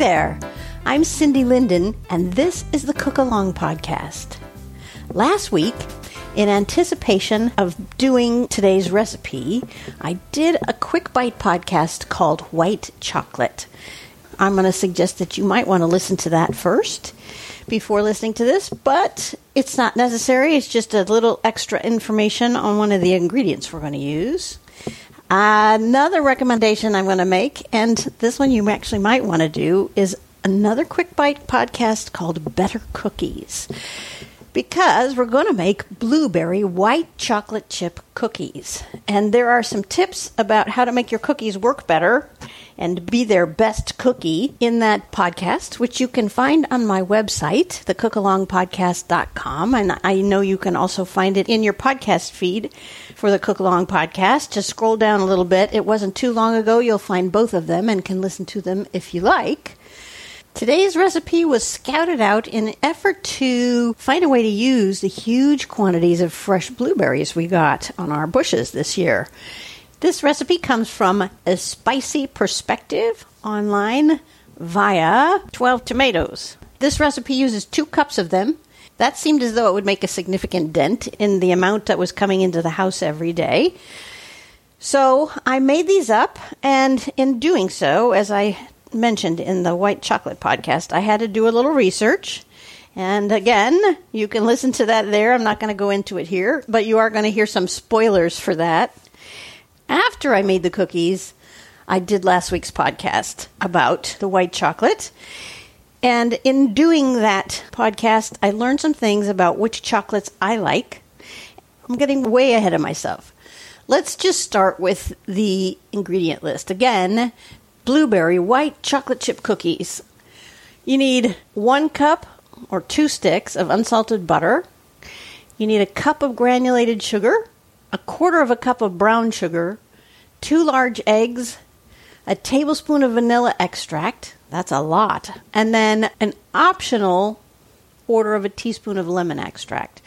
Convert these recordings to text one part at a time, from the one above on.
There. I'm Cindy Linden, and this is the Cookalong Podcast. Last week, in anticipation of doing today's recipe, I did a quick bite podcast called White Chocolate. I'm going to suggest that you might want to listen to that first before listening to this, but it's not necessary. It's just a little extra information on one of the ingredients we're going to use. Another recommendation I'm going to make, and this one you actually might want to do, is another quick bite podcast called Better Cookies. Because we're going to make blueberry white chocolate chip cookies. And there are some tips about how to make your cookies work better and be their best cookie in that podcast, which you can find on my website, thecookalongpodcast.com. And I know you can also find it in your podcast feed for the Cookalong podcast. Just scroll down a little bit. It wasn't too long ago. You'll find both of them and can listen to them if you like. Today's recipe was scouted out in an effort to find a way to use the huge quantities of fresh blueberries we got on our bushes this year. This recipe comes from a spicy perspective online via 12 tomatoes. This recipe uses two cups of them. That seemed as though it would make a significant dent in the amount that was coming into the house every day. So I made these up, and in doing so, as I mentioned in the White Chocolate podcast, I had to do a little research. And again, you can listen to that there. I'm not going to go into it here, but you are going to hear some spoilers for that. After I made the cookies, I did last week's podcast about the white chocolate. And in doing that podcast, I learned some things about which chocolates I like. I'm getting way ahead of myself. Let's just start with the ingredient list. Again, blueberry white chocolate chip cookies. You need one cup or two sticks of unsalted butter. You need a cup of granulated sugar, a quarter of a cup of brown sugar, two large eggs, a tablespoon of vanilla extract. That's a lot. And then an optional quarter of a teaspoon of lemon extract.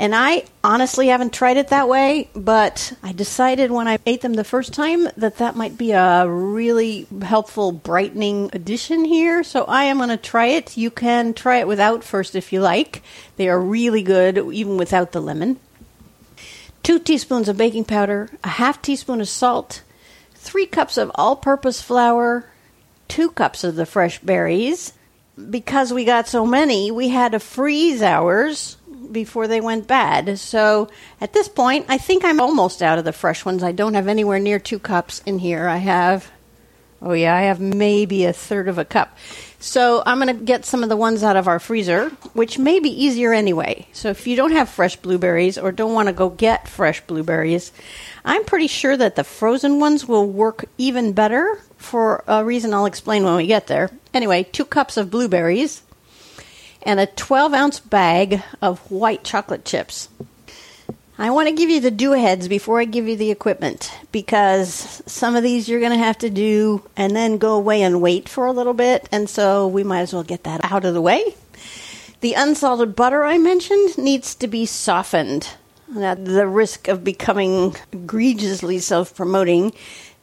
And I honestly haven't tried it that way, but I decided when I ate them the first time that that might be a really helpful brightening addition here. So I am going to try it. You can try it without first if you like. They are really good even without the lemon. Two teaspoons of baking powder, a half teaspoon of salt, three cups of all purpose flour, two cups of the fresh berries. Because we got so many, we had to freeze ours before they went bad. So at this point, I think I'm almost out of the fresh ones. I don't have anywhere near two cups in here. I have, oh yeah, I have maybe a third of a cup. So I'm going to get some of the ones out of our freezer, which may be easier anyway. So if you don't have fresh blueberries or don't want to go get fresh blueberries, I'm pretty sure that the frozen ones will work even better for a reason I'll explain when we get there. Anyway, two cups of blueberries and a 12 ounce bag of white chocolate chips. I want to give you the do aheads before I give you the equipment because some of these you're going to have to do and then go away and wait for a little bit, and so we might as well get that out of the way. The unsalted butter I mentioned needs to be softened. At the risk of becoming egregiously self promoting,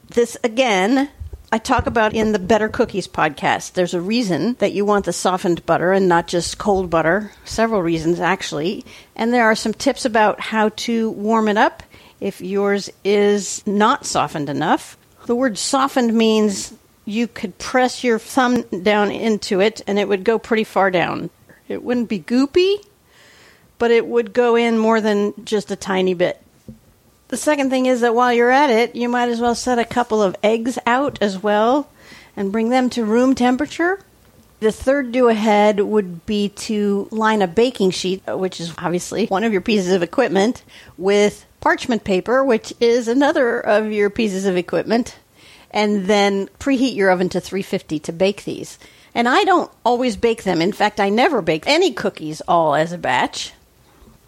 this again I talk about in the Better Cookies podcast. There's a reason that you want the softened butter and not just cold butter. Several reasons, actually. And there are some tips about how to warm it up if yours is not softened enough. The word softened means you could press your thumb down into it and it would go pretty far down. It wouldn't be goopy, but it would go in more than just a tiny bit. The second thing is that while you're at it, you might as well set a couple of eggs out as well and bring them to room temperature. The third do ahead would be to line a baking sheet, which is obviously one of your pieces of equipment, with parchment paper, which is another of your pieces of equipment, and then preheat your oven to 350 to bake these. And I don't always bake them. In fact, I never bake any cookies all as a batch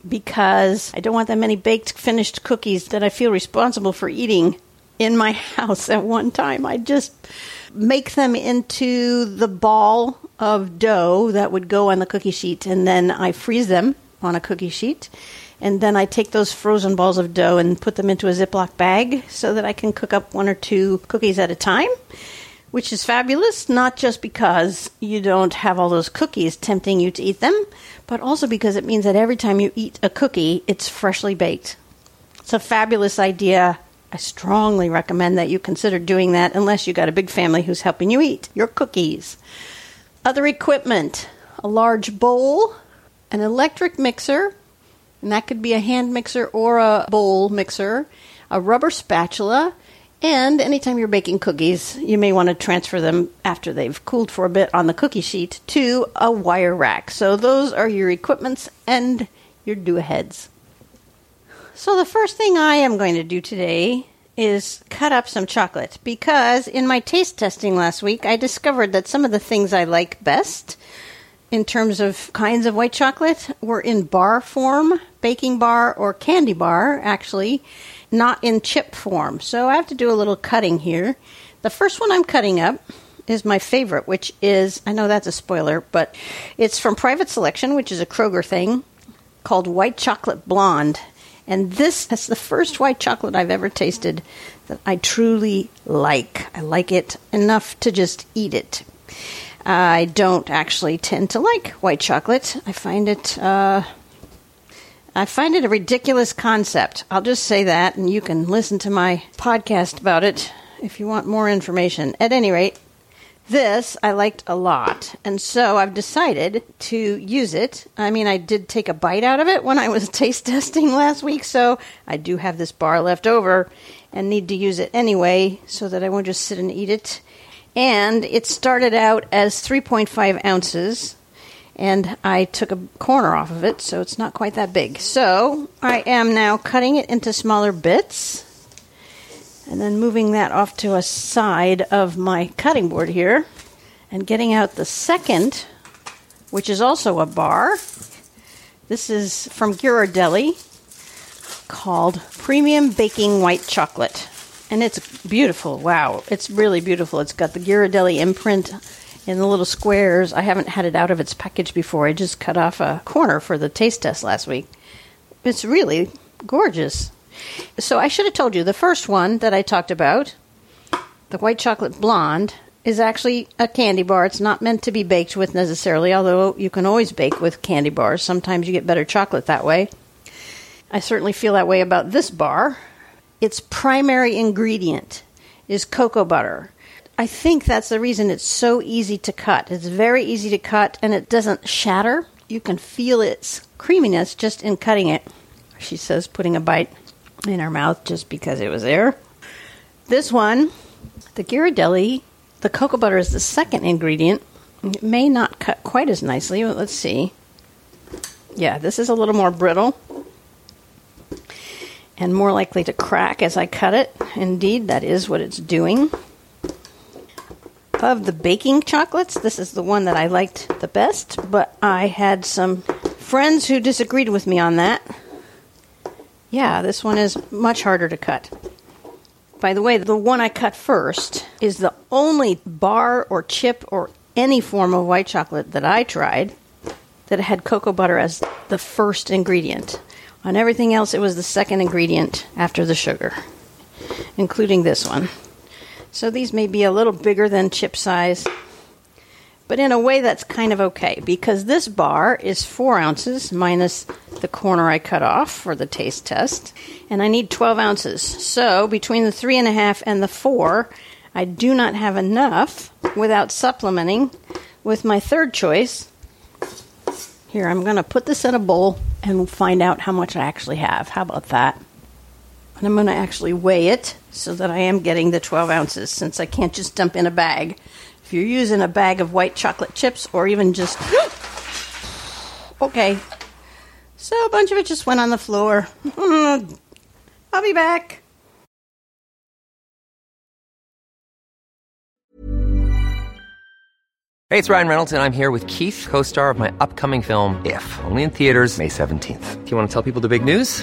because I don't want that many baked finished cookies that I feel responsible for eating in my house at one time. I just make them into the ball of dough that would go on the cookie sheet and then I freeze them on a cookie sheet. And then I take those frozen balls of dough and put them into a Ziploc bag so that I can cook up one or two cookies at a time which is fabulous, not just because you don't have all those cookies tempting you to eat them, but also because it means that every time you eat a cookie, it's freshly baked. It's a fabulous idea. I strongly recommend that you consider doing that unless you got a big family who's helping you eat your cookies. Other equipment a large bowl, an electric mixer, and that could be a hand mixer or a bowl mixer, a rubber spatula, and anytime you're baking cookies, you may want to transfer them after they've cooled for a bit on the cookie sheet to a wire rack. So those are your equipments and your do aheads. So the first thing I am going to do today is cut up some chocolate because in my taste testing last week, I discovered that some of the things I like best in terms of kinds of white chocolate were in bar form, baking bar, or candy bar, actually not in chip form. So I have to do a little cutting here. The first one I'm cutting up is my favorite, which is I know that's a spoiler, but it's from Private Selection, which is a Kroger thing called White Chocolate Blonde. And this is the first white chocolate I've ever tasted that I truly like. I like it enough to just eat it. I don't actually tend to like white chocolate. I find it uh, I find it a ridiculous concept. I'll just say that, and you can listen to my podcast about it if you want more information. At any rate, this I liked a lot, and so I've decided to use it. I mean, I did take a bite out of it when I was taste testing last week, so I do have this bar left over and need to use it anyway so that I won't just sit and eat it. And it started out as 3.5 ounces and I took a corner off of it, so it's not quite that big. So I am now cutting it into smaller bits and then moving that off to a side of my cutting board here and getting out the second, which is also a bar. This is from Ghirardelli called Premium Baking White Chocolate. And it's beautiful. Wow. It's really beautiful. It's got the Ghirardelli imprint in the little squares. I haven't had it out of its package before. I just cut off a corner for the taste test last week. It's really gorgeous. So I should have told you the first one that I talked about, the white chocolate blonde, is actually a candy bar. It's not meant to be baked with necessarily, although you can always bake with candy bars. Sometimes you get better chocolate that way. I certainly feel that way about this bar. Its primary ingredient is cocoa butter. I think that's the reason it's so easy to cut. It's very easy to cut and it doesn't shatter. You can feel its creaminess just in cutting it. She says, putting a bite in her mouth just because it was there. This one, the Ghirardelli, the cocoa butter is the second ingredient. It may not cut quite as nicely, but let's see. Yeah, this is a little more brittle and more likely to crack as I cut it. Indeed, that is what it's doing. Of the baking chocolates, this is the one that I liked the best, but I had some friends who disagreed with me on that. Yeah, this one is much harder to cut. By the way, the one I cut first is the only bar or chip or any form of white chocolate that I tried that had cocoa butter as the first ingredient. On everything else, it was the second ingredient after the sugar, including this one. So these may be a little bigger than chip size, but in a way that's kind of okay because this bar is four ounces minus the corner I cut off for the taste test, and I need 12 ounces. So between the three and a half and the four, I do not have enough without supplementing with my third choice. Here, I'm going to put this in a bowl and find out how much I actually have. How about that? And I'm going to actually weigh it so that I am getting the 12 ounces since I can't just dump in a bag. If you're using a bag of white chocolate chips or even just. okay. So a bunch of it just went on the floor. I'll be back. Hey, it's Ryan Reynolds, and I'm here with Keith, co star of my upcoming film, If, only in theaters, May 17th. Do you want to tell people the big news?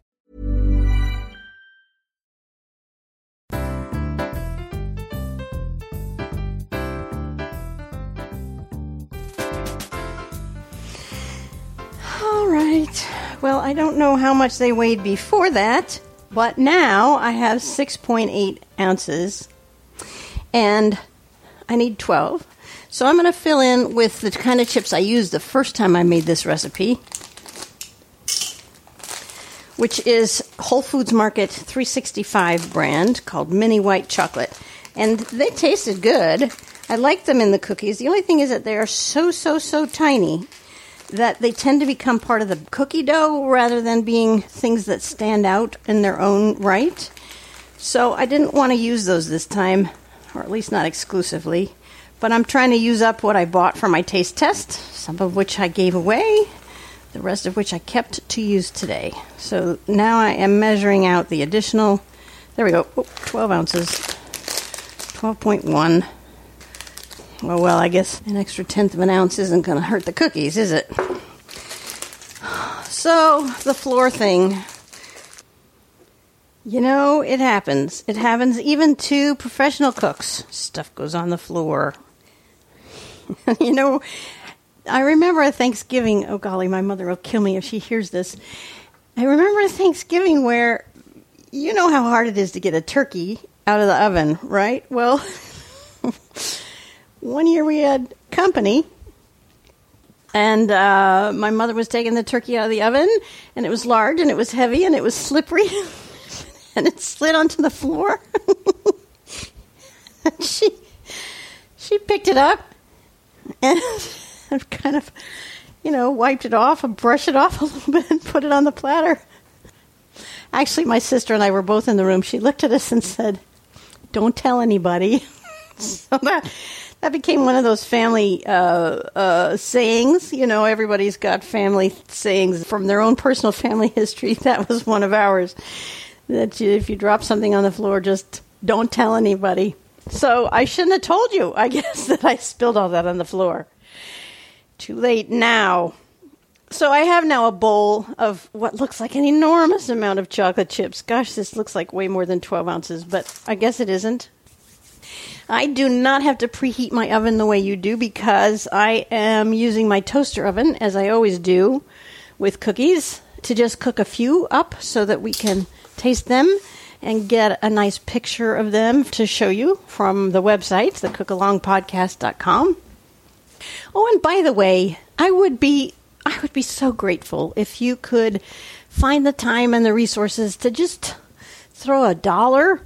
Right. Well, I don't know how much they weighed before that, but now I have 6.8 ounces and I need 12. So I'm going to fill in with the kind of chips I used the first time I made this recipe, which is Whole Foods Market 365 brand called Mini White Chocolate. And they tasted good. I like them in the cookies. The only thing is that they are so, so, so tiny that they tend to become part of the cookie dough rather than being things that stand out in their own right. So I didn't want to use those this time, or at least not exclusively. But I'm trying to use up what I bought for my taste test, some of which I gave away, the rest of which I kept to use today. So now I am measuring out the additional, there we go, oh, 12 ounces, 12.1. Well, well, I guess an extra tenth of an ounce isn't going to hurt the cookies, is it? So, the floor thing. You know, it happens. It happens even to professional cooks. Stuff goes on the floor. you know, I remember a Thanksgiving. Oh, golly, my mother will kill me if she hears this. I remember a Thanksgiving where you know how hard it is to get a turkey out of the oven, right? Well, one year we had company, and uh, my mother was taking the turkey out of the oven, and it was large, and it was heavy, and it was slippery, and it slid onto the floor. she she picked it up and kind of, you know, wiped it off and brushed it off a little bit and put it on the platter. Actually, my sister and I were both in the room. She looked at us and said, "Don't tell anybody." so that that became one of those family uh, uh, sayings. You know, everybody's got family sayings from their own personal family history. That was one of ours. That you, if you drop something on the floor, just don't tell anybody. So I shouldn't have told you, I guess, that I spilled all that on the floor. Too late now. So I have now a bowl of what looks like an enormous amount of chocolate chips. Gosh, this looks like way more than 12 ounces, but I guess it isn't. I do not have to preheat my oven the way you do because I am using my toaster oven, as I always do with cookies, to just cook a few up so that we can taste them and get a nice picture of them to show you from the website, thecookalongpodcast.com. Oh, and by the way, I would be I would be so grateful if you could find the time and the resources to just throw a dollar,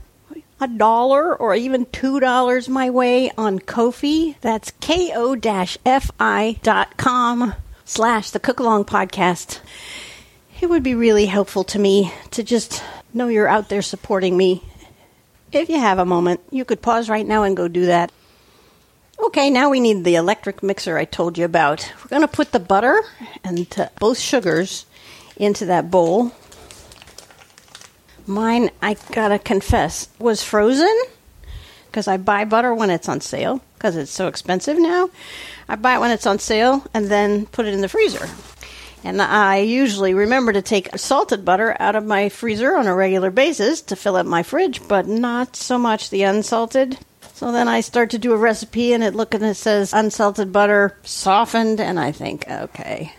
a dollar, or even two dollars my way on Ko-fi. That's ko-fi dot com slash the cookalong Podcast. It would be really helpful to me to just know you're out there supporting me. If you have a moment, you could pause right now and go do that. Okay, now we need the electric mixer I told you about. We're going to put the butter and uh, both sugars into that bowl. Mine, I gotta confess, was frozen because I buy butter when it's on sale because it's so expensive now. I buy it when it's on sale and then put it in the freezer. And I usually remember to take salted butter out of my freezer on a regular basis to fill up my fridge, but not so much the unsalted. So then I start to do a recipe and it look and it says unsalted butter softened and I think, okay.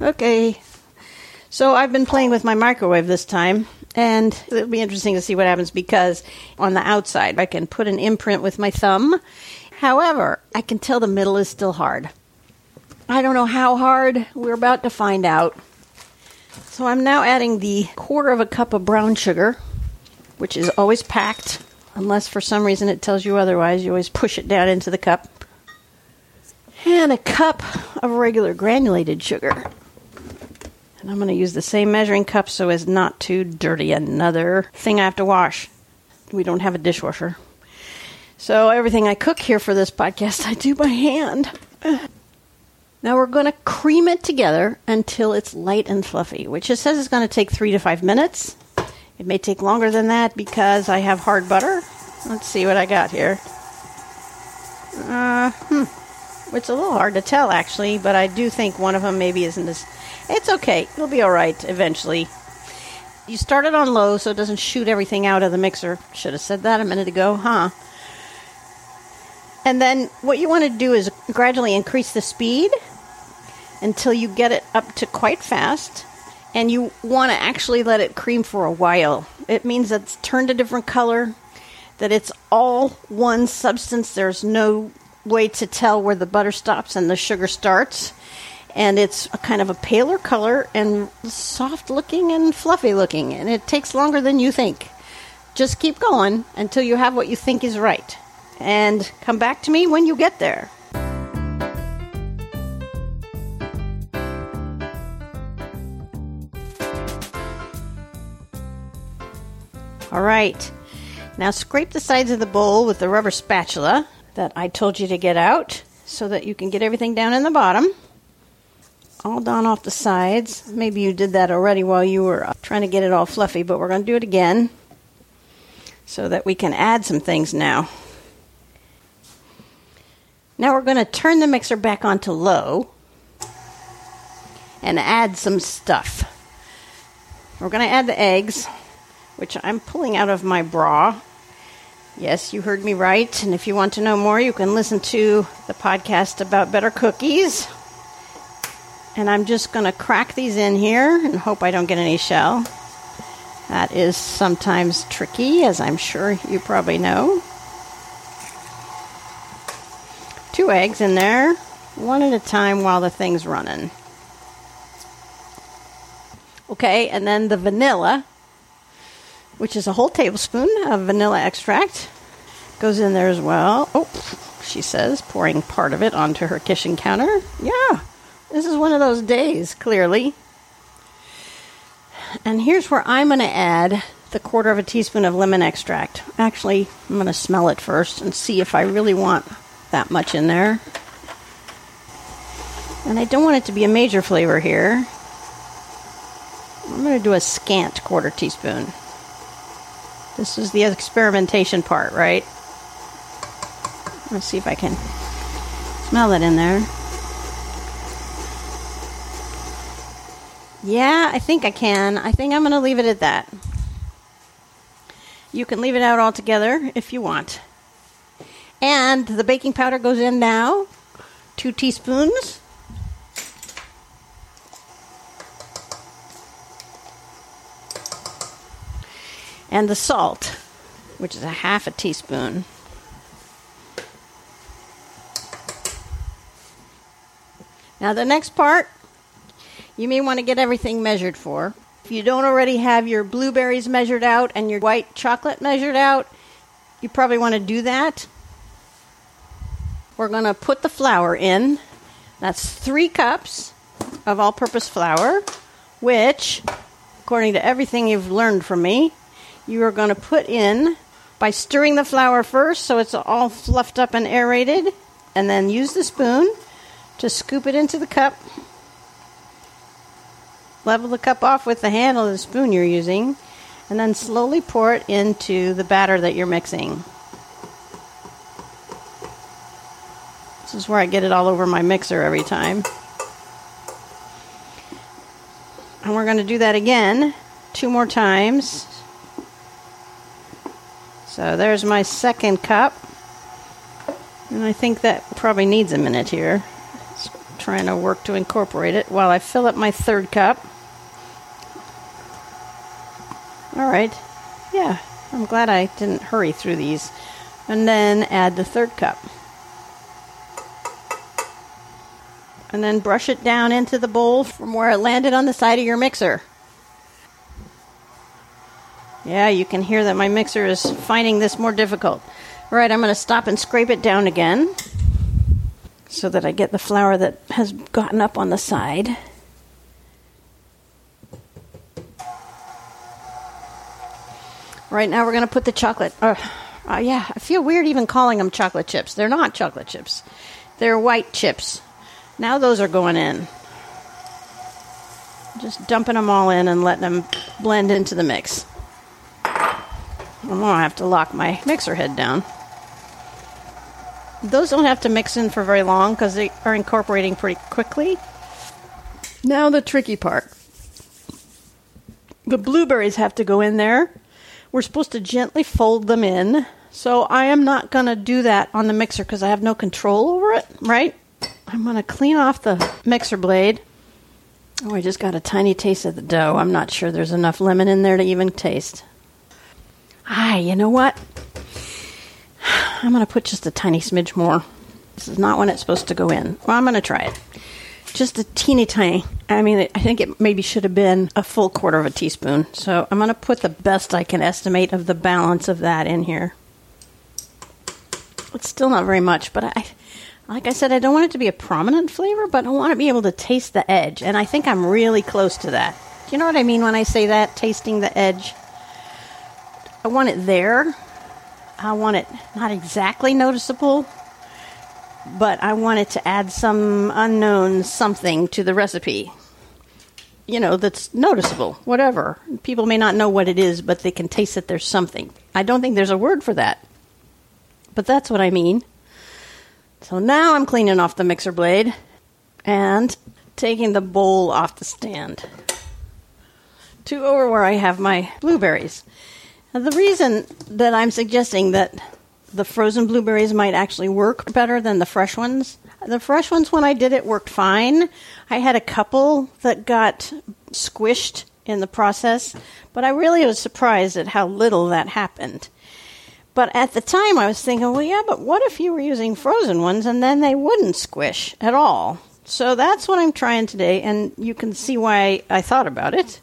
Okay. So I've been playing with my microwave this time and it'll be interesting to see what happens because on the outside I can put an imprint with my thumb. However, I can tell the middle is still hard. I don't know how hard. We're about to find out. So I'm now adding the quarter of a cup of brown sugar, which is always packed unless for some reason it tells you otherwise. You always push it down into the cup. And a cup of regular granulated sugar. And I'm going to use the same measuring cup so as not to dirty another thing I have to wash. We don't have a dishwasher. So everything I cook here for this podcast, I do by hand. Now we're going to cream it together until it's light and fluffy, which it says is going to take three to five minutes. It may take longer than that because I have hard butter. Let's see what I got here. Uh, hmm. It's a little hard to tell, actually, but I do think one of them maybe isn't as. It's okay. It'll be all right eventually. You start it on low so it doesn't shoot everything out of the mixer. Should have said that a minute ago, huh? And then what you want to do is gradually increase the speed until you get it up to quite fast and you want to actually let it cream for a while. It means it's turned a different color, that it's all one substance. There's no way to tell where the butter stops and the sugar starts. And it's a kind of a paler color and soft looking and fluffy looking. And it takes longer than you think. Just keep going until you have what you think is right. And come back to me when you get there. All right. Now scrape the sides of the bowl with the rubber spatula that I told you to get out so that you can get everything down in the bottom. All down off the sides. Maybe you did that already while you were uh, trying to get it all fluffy, but we're going to do it again so that we can add some things now. Now we're going to turn the mixer back onto low and add some stuff. We're going to add the eggs which I'm pulling out of my bra. Yes, you heard me right. And if you want to know more, you can listen to the podcast about better cookies. And I'm just going to crack these in here and hope I don't get any shell. That is sometimes tricky, as I'm sure you probably know. Two eggs in there, one at a time while the thing's running. Okay, and then the vanilla which is a whole tablespoon of vanilla extract. Goes in there as well. Oh, she says, pouring part of it onto her kitchen counter. Yeah, this is one of those days, clearly. And here's where I'm going to add the quarter of a teaspoon of lemon extract. Actually, I'm going to smell it first and see if I really want that much in there. And I don't want it to be a major flavor here. I'm going to do a scant quarter teaspoon. This is the experimentation part, right? Let's see if I can smell it in there. Yeah, I think I can. I think I'm going to leave it at that. You can leave it out altogether if you want. And the baking powder goes in now. Two teaspoons. And the salt, which is a half a teaspoon. Now, the next part, you may want to get everything measured for. If you don't already have your blueberries measured out and your white chocolate measured out, you probably want to do that. We're going to put the flour in. That's three cups of all purpose flour, which, according to everything you've learned from me, you are going to put in by stirring the flour first so it's all fluffed up and aerated, and then use the spoon to scoop it into the cup. Level the cup off with the handle of the spoon you're using, and then slowly pour it into the batter that you're mixing. This is where I get it all over my mixer every time. And we're going to do that again two more times. So there's my second cup. And I think that probably needs a minute here trying to work to incorporate it while I fill up my third cup. All right. Yeah, I'm glad I didn't hurry through these. And then add the third cup. And then brush it down into the bowl from where it landed on the side of your mixer. Yeah, you can hear that my mixer is finding this more difficult. All right, I'm going to stop and scrape it down again so that I get the flour that has gotten up on the side. Right now, we're going to put the chocolate. Uh, uh, yeah, I feel weird even calling them chocolate chips. They're not chocolate chips, they're white chips. Now, those are going in. Just dumping them all in and letting them blend into the mix. I'm going to have to lock my mixer head down. Those don't have to mix in for very long because they are incorporating pretty quickly. Now, the tricky part the blueberries have to go in there. We're supposed to gently fold them in. So, I am not going to do that on the mixer because I have no control over it, right? I'm going to clean off the mixer blade. Oh, I just got a tiny taste of the dough. I'm not sure there's enough lemon in there to even taste. Ah, you know what? I'm going to put just a tiny smidge more. This is not when it's supposed to go in. Well, I'm going to try it. Just a teeny tiny. I mean, I think it maybe should have been a full quarter of a teaspoon. So I'm going to put the best I can estimate of the balance of that in here. It's still not very much, but I, like I said, I don't want it to be a prominent flavor, but I want to be able to taste the edge. And I think I'm really close to that. Do you know what I mean when I say that? Tasting the edge. I want it there, I want it not exactly noticeable, but I wanted to add some unknown something to the recipe. You know, that's noticeable, whatever. People may not know what it is, but they can taste that there's something. I don't think there's a word for that, but that's what I mean. So now I'm cleaning off the mixer blade and taking the bowl off the stand to over where I have my blueberries. Now, the reason that I'm suggesting that the frozen blueberries might actually work better than the fresh ones, the fresh ones, when I did it, worked fine. I had a couple that got squished in the process, but I really was surprised at how little that happened. But at the time, I was thinking, well, yeah, but what if you were using frozen ones and then they wouldn't squish at all? So that's what I'm trying today, and you can see why I thought about it.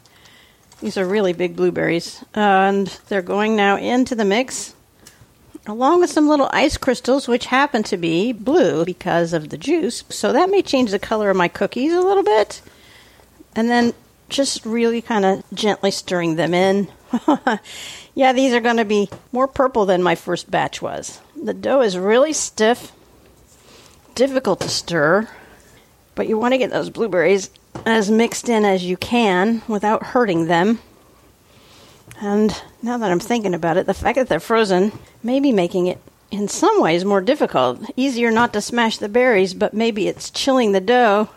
These are really big blueberries. and they're going now into the mix, along with some little ice crystals, which happen to be blue because of the juice. So that may change the color of my cookies a little bit. And then just really kind of gently stirring them in. yeah, these are going to be more purple than my first batch was. The dough is really stiff. difficult to stir, but you want to get those blueberries as mixed in as you can without hurting them. And now that I'm thinking about it, the fact that they're frozen may be making it in some ways more difficult. Easier not to smash the berries, but maybe it's chilling the dough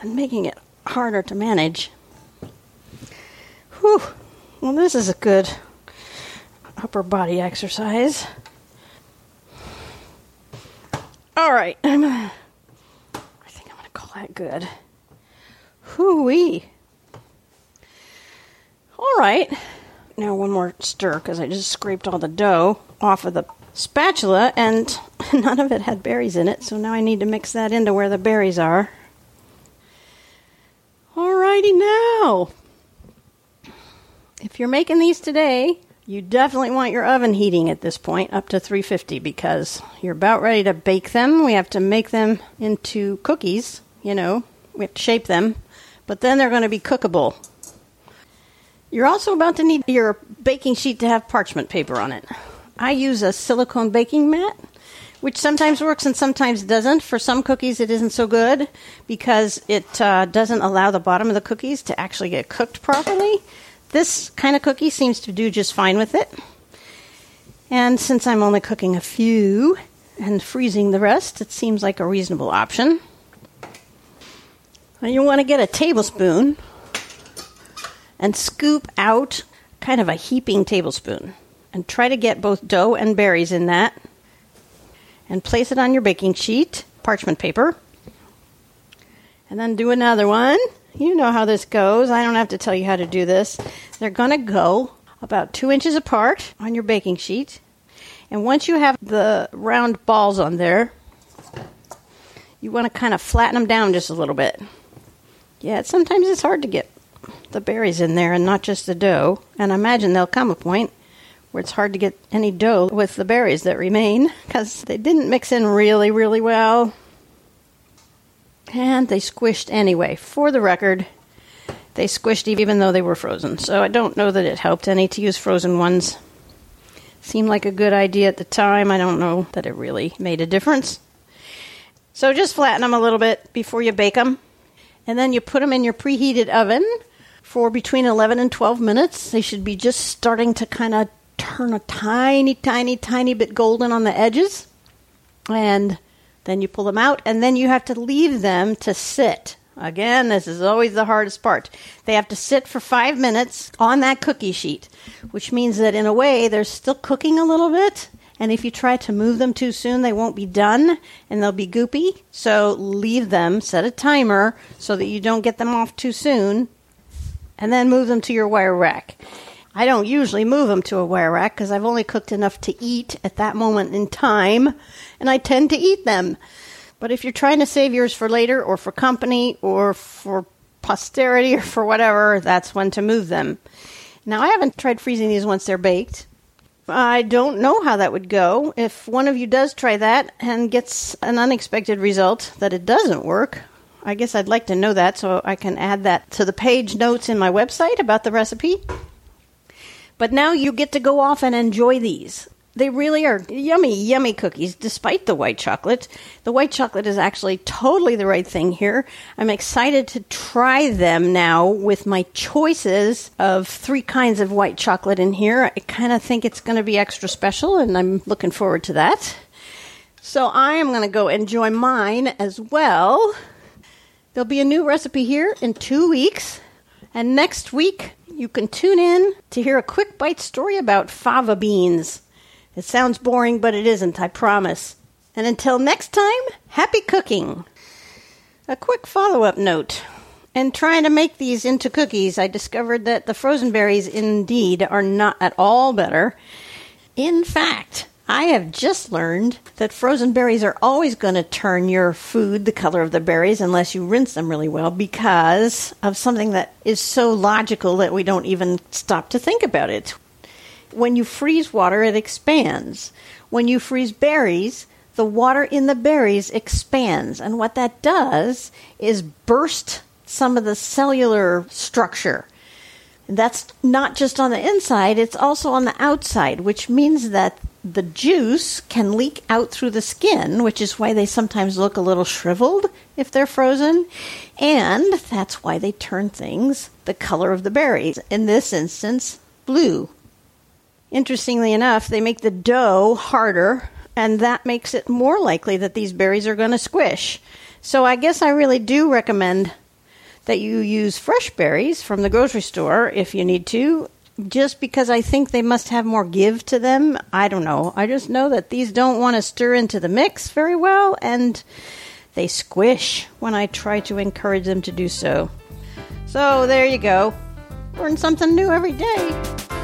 and making it harder to manage. Whew. Well, this is a good upper body exercise. All right. I'm gonna, I think I'm to call that good. Hooey. All right. Now one more stir because I just scraped all the dough off of the spatula and none of it had berries in it, so now I need to mix that into where the berries are. Alrighty now. If you're making these today, you definitely want your oven heating at this point up to 350 because you're about ready to bake them. We have to make them into cookies, you know, we have to shape them, but then they're going to be cookable. You're also about to need your baking sheet to have parchment paper on it. I use a silicone baking mat, which sometimes works and sometimes doesn't. For some cookies, it isn't so good because it uh, doesn't allow the bottom of the cookies to actually get cooked properly. This kind of cookie seems to do just fine with it. And since I'm only cooking a few and freezing the rest, it seems like a reasonable option. You want to get a tablespoon and scoop out kind of a heaping tablespoon and try to get both dough and berries in that and place it on your baking sheet, parchment paper. And then do another one. You know how this goes. I don't have to tell you how to do this. They're going to go about two inches apart on your baking sheet. And once you have the round balls on there, you want to kind of flatten them down just a little bit. Yeah, sometimes it's hard to get the berries in there and not just the dough. And I imagine there'll come a point where it's hard to get any dough with the berries that remain because they didn't mix in really, really well. And they squished anyway. For the record, they squished even though they were frozen. So I don't know that it helped any to use frozen ones. Seemed like a good idea at the time. I don't know that it really made a difference. So just flatten them a little bit before you bake them. And then you put them in your preheated oven for between 11 and 12 minutes. They should be just starting to kind of turn a tiny, tiny, tiny bit golden on the edges. And then you pull them out, and then you have to leave them to sit. Again, this is always the hardest part. They have to sit for five minutes on that cookie sheet, which means that in a way they're still cooking a little bit. And if you try to move them too soon, they won't be done and they'll be goopy. So leave them, set a timer so that you don't get them off too soon, and then move them to your wire rack. I don't usually move them to a wire rack because I've only cooked enough to eat at that moment in time, and I tend to eat them. But if you're trying to save yours for later or for company or for posterity or for whatever, that's when to move them. Now, I haven't tried freezing these once they're baked. I don't know how that would go. If one of you does try that and gets an unexpected result that it doesn't work, I guess I'd like to know that so I can add that to the page notes in my website about the recipe. But now you get to go off and enjoy these. They really are yummy, yummy cookies, despite the white chocolate. The white chocolate is actually totally the right thing here. I'm excited to try them now with my choices of three kinds of white chocolate in here. I kind of think it's going to be extra special, and I'm looking forward to that. So I am going to go enjoy mine as well. There'll be a new recipe here in two weeks. And next week, you can tune in to hear a quick bite story about fava beans. It sounds boring, but it isn't, I promise. And until next time, happy cooking! A quick follow up note. In trying to make these into cookies, I discovered that the frozen berries indeed are not at all better. In fact, I have just learned that frozen berries are always going to turn your food the color of the berries unless you rinse them really well because of something that is so logical that we don't even stop to think about it. When you freeze water, it expands. When you freeze berries, the water in the berries expands. And what that does is burst some of the cellular structure. That's not just on the inside, it's also on the outside, which means that the juice can leak out through the skin, which is why they sometimes look a little shriveled if they're frozen. And that's why they turn things the color of the berries. In this instance, blue. Interestingly enough, they make the dough harder, and that makes it more likely that these berries are going to squish. So I guess I really do recommend that you use fresh berries from the grocery store if you need to, just because I think they must have more give to them. I don't know. I just know that these don't want to stir into the mix very well, and they squish when I try to encourage them to do so. So there you go. Learn something new every day.